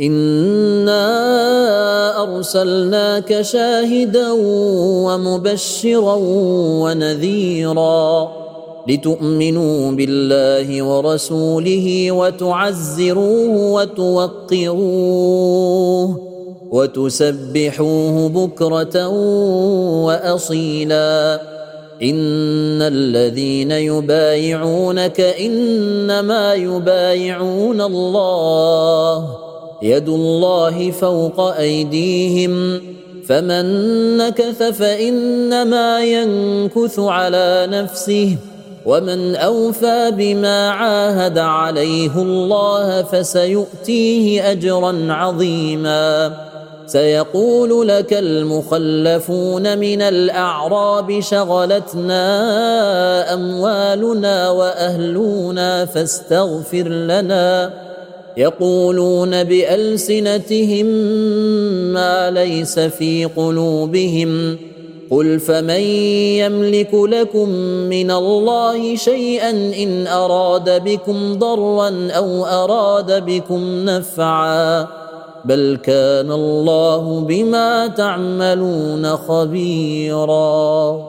انا ارسلناك شاهدا ومبشرا ونذيرا لتؤمنوا بالله ورسوله وتعزروه وتوقروه وتسبحوه بكره واصيلا ان الذين يبايعونك انما يبايعون الله يد الله فوق أيديهم فمن نكث فإنما ينكث على نفسه ومن أوفى بما عاهد عليه الله فسيؤتيه أجرا عظيما. سيقول لك المخلفون من الأعراب شغلتنا أموالنا وأهلنا فاستغفر لنا. يقولون بألسنتهم ما ليس في قلوبهم. قل فمن يملك لكم من الله شيئا إن أراد بكم ضرا أو أراد بكم نفعا. بل كان الله بما تعملون خبيرا.